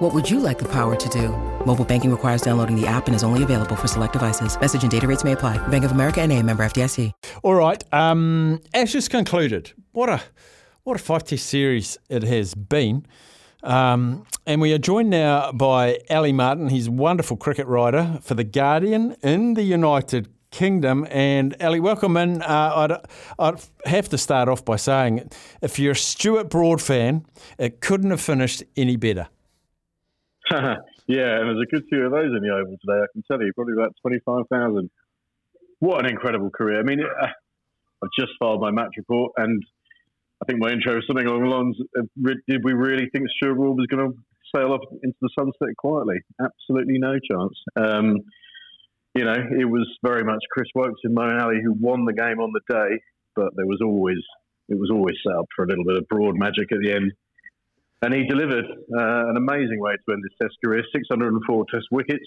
What would you like the power to do? Mobile banking requires downloading the app and is only available for select devices. Message and data rates may apply. Bank of America and a member FDIC. All right. Um, Ashes concluded. What a what a five test series it has been. Um, and we are joined now by Ali Martin. He's a wonderful cricket writer for The Guardian in the United Kingdom. And Ali, welcome in. Uh, I'd, I'd have to start off by saying if you're a Stuart Broad fan, it couldn't have finished any better. yeah, and there's a good few of those in the Oval today, I can tell you, probably about 25,000. What an incredible career. I mean, uh, I've just filed my match report, and I think my intro was something along the lines of, did we really think Stuart Broad was going to sail off into the sunset quietly? Absolutely no chance. Um, you know, it was very much Chris Woakes and Moeen Ali who won the game on the day, but there was always, it was always set up for a little bit of Broad magic at the end. And he delivered uh, an amazing way to end his Test career 604 Test wickets.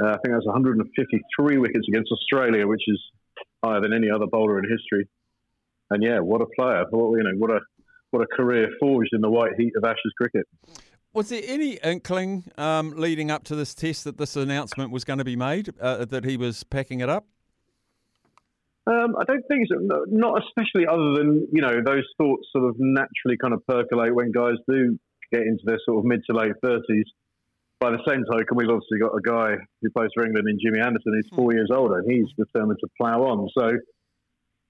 Uh, I think that's 153 wickets against Australia, which is higher than any other bowler in history. And yeah, what a player! What, you know, what a what a career forged in the white heat of Ashes cricket. Was there any inkling um, leading up to this test that this announcement was going to be made, uh, that he was packing it up? Um, I don't think so. Not especially, other than you know those thoughts sort of naturally kind of percolate when guys do get into their sort of mid to late thirties. By the same token, we've obviously got a guy who plays for England in Jimmy Anderson. He's four years older, and he's determined to plough on. So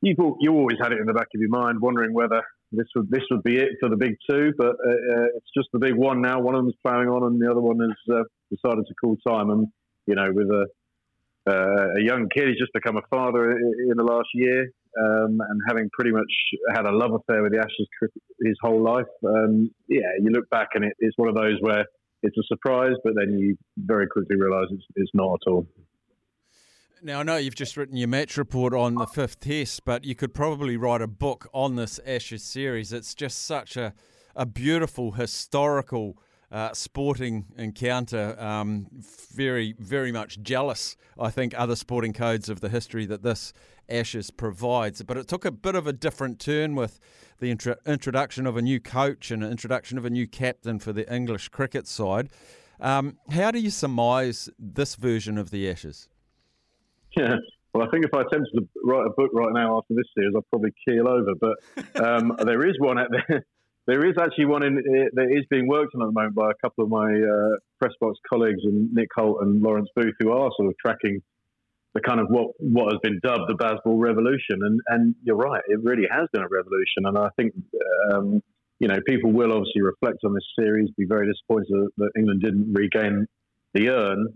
you you always had it in the back of your mind, wondering whether this would this would be it for the big two. But uh, uh it's just the big one now. One of them's ploughing on, and the other one has uh, decided to call time. And you know, with a uh, a young kid. He's just become a father in the last year, um, and having pretty much had a love affair with the Ashes his whole life. Um, yeah, you look back and it, it's one of those where it's a surprise, but then you very quickly realise it's, it's not at all. Now, I know you've just written your match report on the fifth test, but you could probably write a book on this Ashes series. It's just such a, a beautiful, historical uh, sporting encounter. Um, very, very much jealous, I think, other sporting codes of the history that this Ashes provides. But it took a bit of a different turn with the intro- introduction of a new coach and introduction of a new captain for the English cricket side. Um, how do you surmise this version of the Ashes? Yeah. Well, I think if I attempted to write a book right now after this series, I'd probably keel over. But um, there is one out there. There is actually one in, uh, that is being worked on at the moment by a couple of my uh, press box colleagues and Nick Hoult and Lawrence Booth, who are sort of tracking the kind of what what has been dubbed the Bazball revolution. And and you're right, it really has been a revolution. And I think um, you know people will obviously reflect on this series, be very disappointed that England didn't regain the urn.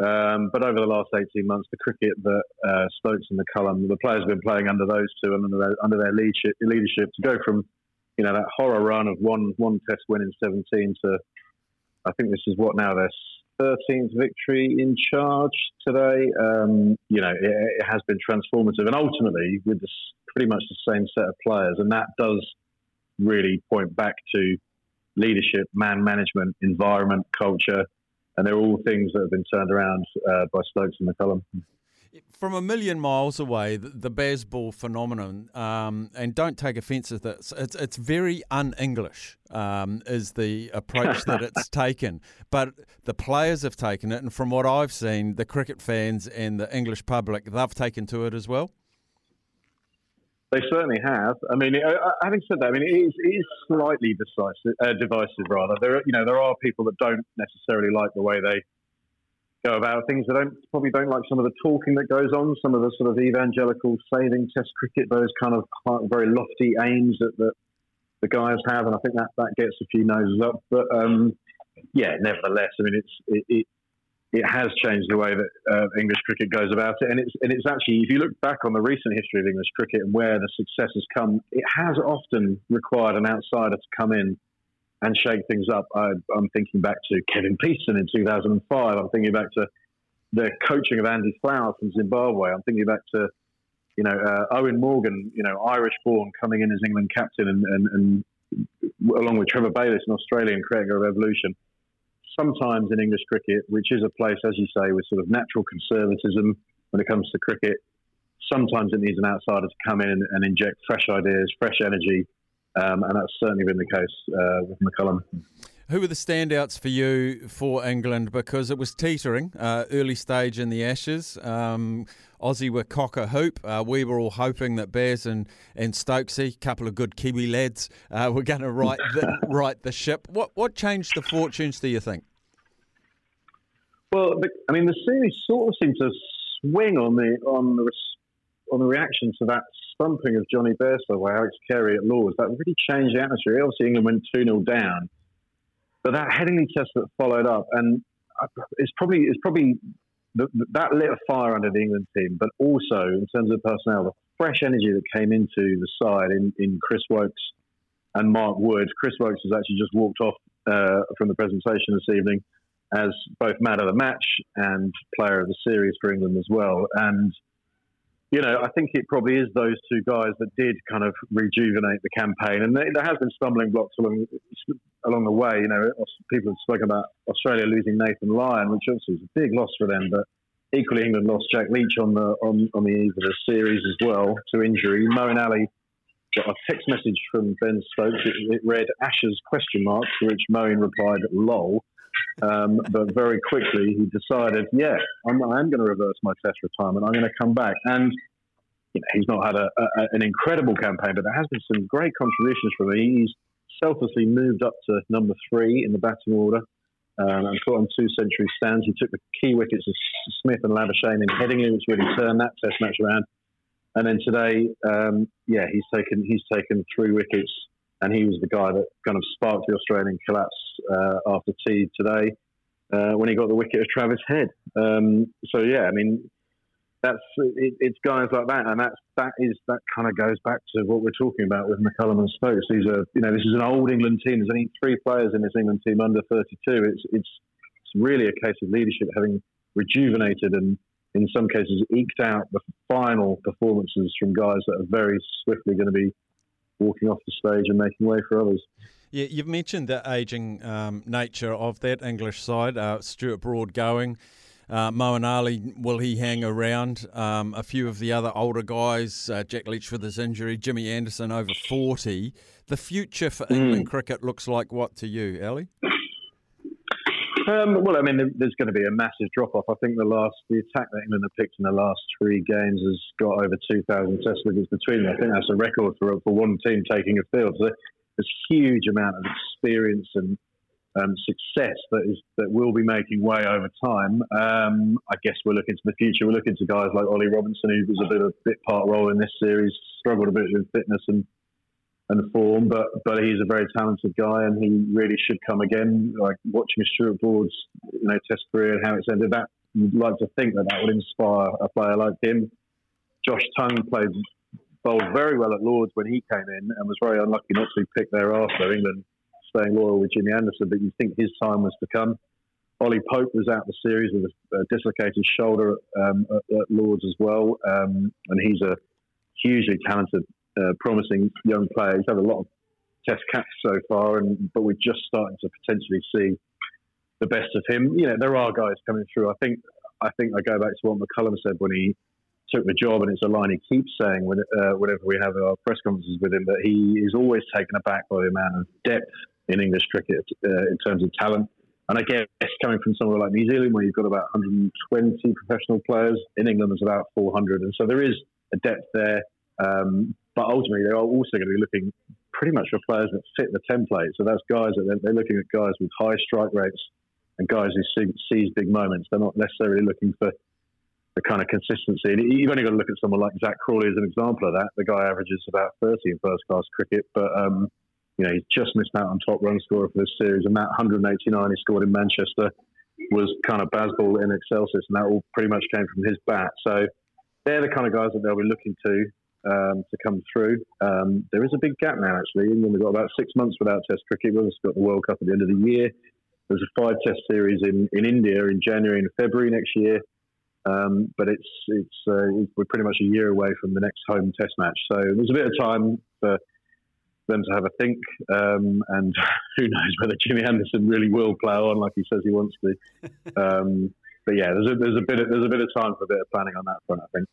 Um, but over the last 18 months, the cricket that uh, Stokes and McCullum, the players have been playing under those two and under their, under their leadership, leadership to go from you know, that horror run of one one test win in 17 to, I think this is what now their 13th victory in charge today. Um, you know, it, it, has been transformative, and ultimately with this pretty much the same set of players, and that does really point back to leadership, man management, environment, culture, and they're all things that have been turned around uh, by Stokes and McCullum from a million miles away, the, the Bazball phenomenon, um, and don't take offence at this, it's, it's very un English, um, is the approach that it's taken. But the players have taken it, and from what I've seen, the cricket fans and the English public, they've taken to it as well. They certainly have. I mean, having said that, I mean, it is, it is slightly decisive, uh, divisive. Rather, there, you know, there are people that don't necessarily like the way they go about things. They don't probably don't like some of the talking that goes on, some of the sort of evangelical saving Test cricket, those kind of very lofty aims that, that the guys have, and I think that that gets a few noses up. But um, yeah, nevertheless, I mean, it's it, it, it has changed the way that uh, English cricket goes about it, and it's and it's actually if you look back on the recent history of English cricket and where the success has come, it has often required an outsider to come in and shake things up. I, am thinking back to Kevin Pietersen in 2005. I'm thinking back to the coaching of Andy Flower from Zimbabwe. I'm thinking back to you know, uh, Eoin Morgan, you know, Irish born, coming in as England captain and, and, and along with Trevor Bayliss in Australia and creating a revolution. Sometimes in English cricket, which is a place, as you say, with sort of natural conservatism when it comes to cricket, sometimes it needs an outsider to come in and inject fresh ideas, fresh energy, um, and that's certainly been the case uh, with McCullum. Who were the standouts for you for England? Because it was teetering uh, early stage in the Ashes. Um, Aussie were cock a hoop. Uh, we were all hoping that Baz and, and Stokesy, a couple of good Kiwi lads, uh, were going to right the, right the ship. What what changed the fortunes? Do you think? Well, I mean, the series sort of seemed to swing on the on the on the reaction to that stumping of Jonny Bairstow by Alex Carey at Lords. That really changed the atmosphere. Obviously, England went two 0 down but that Headingley test that followed up, and it's probably it's probably the, that lit a fire under the England team, but also in terms of personnel, the fresh energy that came into the side in, in Chris Woakes and Mark Wood. Chris Woakes has actually just walked off uh, from the presentation this evening as both man of the match and player of the series for England as well. And you know, I think it probably is those two guys that did kind of rejuvenate the campaign. And there has been stumbling blocks along along the way. You know, people have spoken about Australia losing Nathan Lyon, which obviously is a big loss for them. But equally, England lost Jack Leach on the on, on the eve of the series as well to injury. Moeen Ali got a text message from Ben Stokes. It, it read Ashes question mark, to which Moeen replied, "Lol." Um, but very quickly he decided, yeah, I'm, I am going to reverse my test retirement. I'm going to come back. And you know, he's not had a, a, an incredible campaign, but there has been some great contributions from him. He's selflessly moved up to number three in the batting order um, and put on two century stands. He took the key wickets of Smith and Labuschagne in Headingley, which really turned that test match around. And then today, um, yeah, he's taken he's taken three wickets and he was the guy that kind of sparked the Australian collapse uh, after tea today uh, when he got the wicket of Travis Head. Um, so yeah, I mean that's it, it's guys like that, and that's that is that kind of goes back to what we're talking about with McCullum and Stokes. These are you know this is an old England team. There's only three players in this England team under 32. It's it's it's really a case of leadership having rejuvenated and in some cases eked out the final performances from guys that are very swiftly going to be walking off the stage and making way for others. Yeah, you've mentioned the ageing um, nature of that English side. Uh, Stuart Broad going. Uh, Moeen Ali, will he hang around? Um, a few of the other older guys, uh, Jack Leach with his injury, Jimmy Anderson over 40. The future for England mm. cricket looks like what to you, Ali? Um, well, I mean, there's going to be a massive drop off. I think the last the attack that England have picked in the last three games has got over 2,000 Test wickets between them. I think that's a record for for one team taking a field. So there's a huge amount of experience and um, success that is that will be making way over time. Um, I guess we're looking to the future. We're looking to guys like Ollie Robinson, who was a bit of a bit part role in this series, struggled a bit with fitness and and form, but but he's a very talented guy, and he really should come again. Like watching Stuart Broad's you know Test career and how it's ended, that you'd like to think that that would inspire a player like him. Josh Tongue played bowled very well at Lords when he came in, and was very unlucky not to be picked thereafter. England staying loyal with Jimmy Anderson, but you think his time was to come. Ollie Pope was out the series with a, dislocated shoulder um, at, at, Lords as well, um, and he's a hugely talented uh, promising young player. He's had a lot of test caps so far, and but we're just starting to potentially see the best of him. You know, there are guys coming through. I think I think I go back to what McCullum said when he took the job, and it's a line he keeps saying when, uh, whenever we have our press conferences with him that he is always taken aback by the amount of depth in English cricket uh, in terms of talent. And I guess coming from somewhere like New Zealand, where you've got about 120 professional players, in England there's about 400, and so there is a depth there. Um, but ultimately, they're also going to be looking pretty much for players that fit the template. So that's guys that they're, looking at guys with high strike rates and guys who see, seize big moments. They're not necessarily looking for the kind of consistency. And you've only got to look at someone like Zak Crawley as an example of that. The guy averages about 30 in first class cricket, but um, you know he's just missed out on top run scorer for this series. And that 189 he scored in Manchester was kind of Bazball in Excelsis, and that all pretty much came from his bat. So they're the kind of guys that they'll be looking to um, to come through. Um, there is a big gap now, actually. England have got about six months without Test cricket. We've got the World Cup at the end of the year. There's a five Test series in, in India in January and February next year. Um, but it's it's uh, we're pretty much a year away from the next home Test match, so there's a bit of time for them to have a think. Um, and who knows whether Jimmy Anderson really will plough on like he says he wants to. Um, but yeah, there's a, there's a bit of, there's a bit of time for a bit of planning on that front, I think.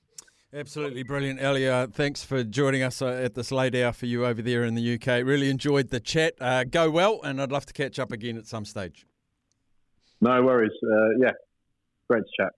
Absolutely brilliant, Ali. Thanks for joining us uh, at this late hour for you over there in the UK. Really enjoyed the chat. Uh, go well, and I'd love to catch up again at some stage. No worries. Uh, yeah, great chat.